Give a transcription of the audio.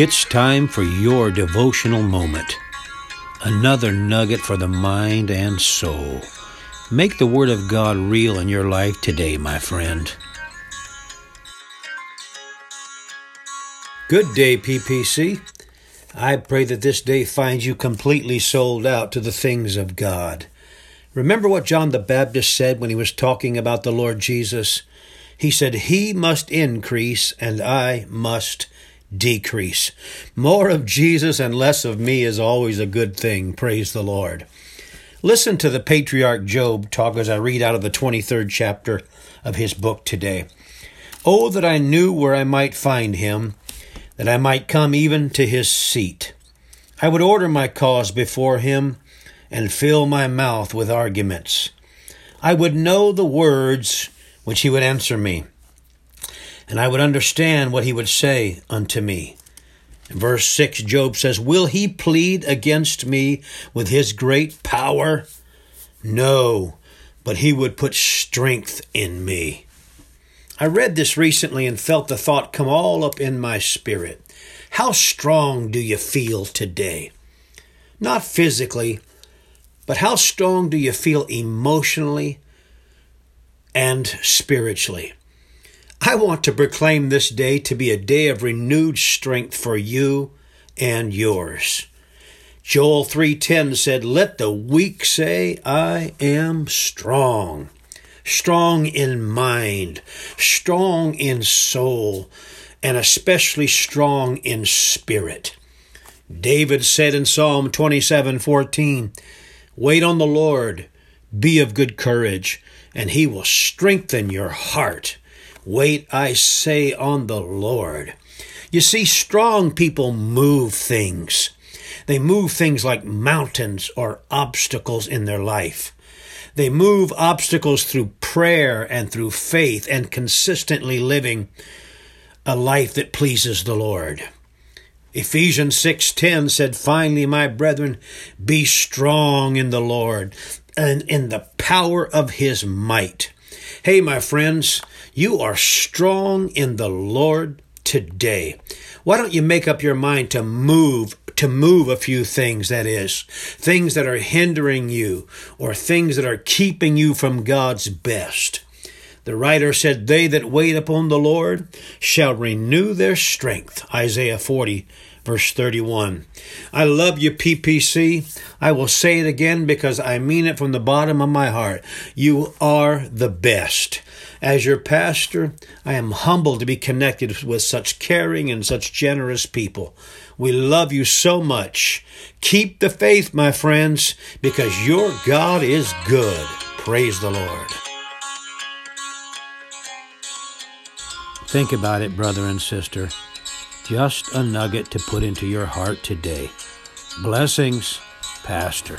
It's time for your devotional moment. Another nugget for the mind and soul. Make the Word of God real in your life today, my friend. Good day, PPC. I pray that this day finds you completely sold out to the things of God. Remember what John the Baptist said when he was talking about the Lord Jesus? He said, He must increase and I must decrease. More of Jesus and less of me is always a good thing. Praise the Lord. Listen to the patriarch Job talk as I read out of the 23rd chapter of his book today. Oh, that I knew where I might find him, that I might come even to his seat. I would order my cause before him and fill my mouth with arguments. I would know the words which he would answer me and I would understand what he would say unto me. In verse 6, Job says, Will he plead against me with his great power? No, but he would put strength in me. I read this recently and felt the thought come all up in my spirit. How strong do you feel today? Not physically, but how strong do you feel emotionally and spiritually? I want to proclaim this day to be a day of renewed strength for you and yours. Joel 3:10 said, "Let the weak say, I am strong." Strong in mind, strong in soul, and especially strong in spirit. David said in Psalm 27:14, "Wait on the Lord, be of good courage, and he will strengthen your heart." Wait, I say, on the Lord. You see, strong people move things. They move things like mountains or obstacles in their life. They move obstacles through prayer and through faith and consistently living a life that pleases the Lord. Ephesians 6:10 said, "Finally, my brethren, be strong in the Lord and in the power of his might." Hey, my friends, you are strong in the Lord today. Why don't you make up your mind to move to move a few things that is things that are hindering you or things that are keeping you from God's best. The writer said, They that wait upon the Lord shall renew their strength. Isaiah 40, verse 31. I love you, PPC. I will say it again because I mean it from the bottom of my heart. You are the best. As your pastor, I am humbled to be connected with such caring and such generous people. We love you so much. Keep the faith, my friends, because your God is good. Praise the Lord. Think about it, brother and sister. Just a nugget to put into your heart today. Blessings, Pastor.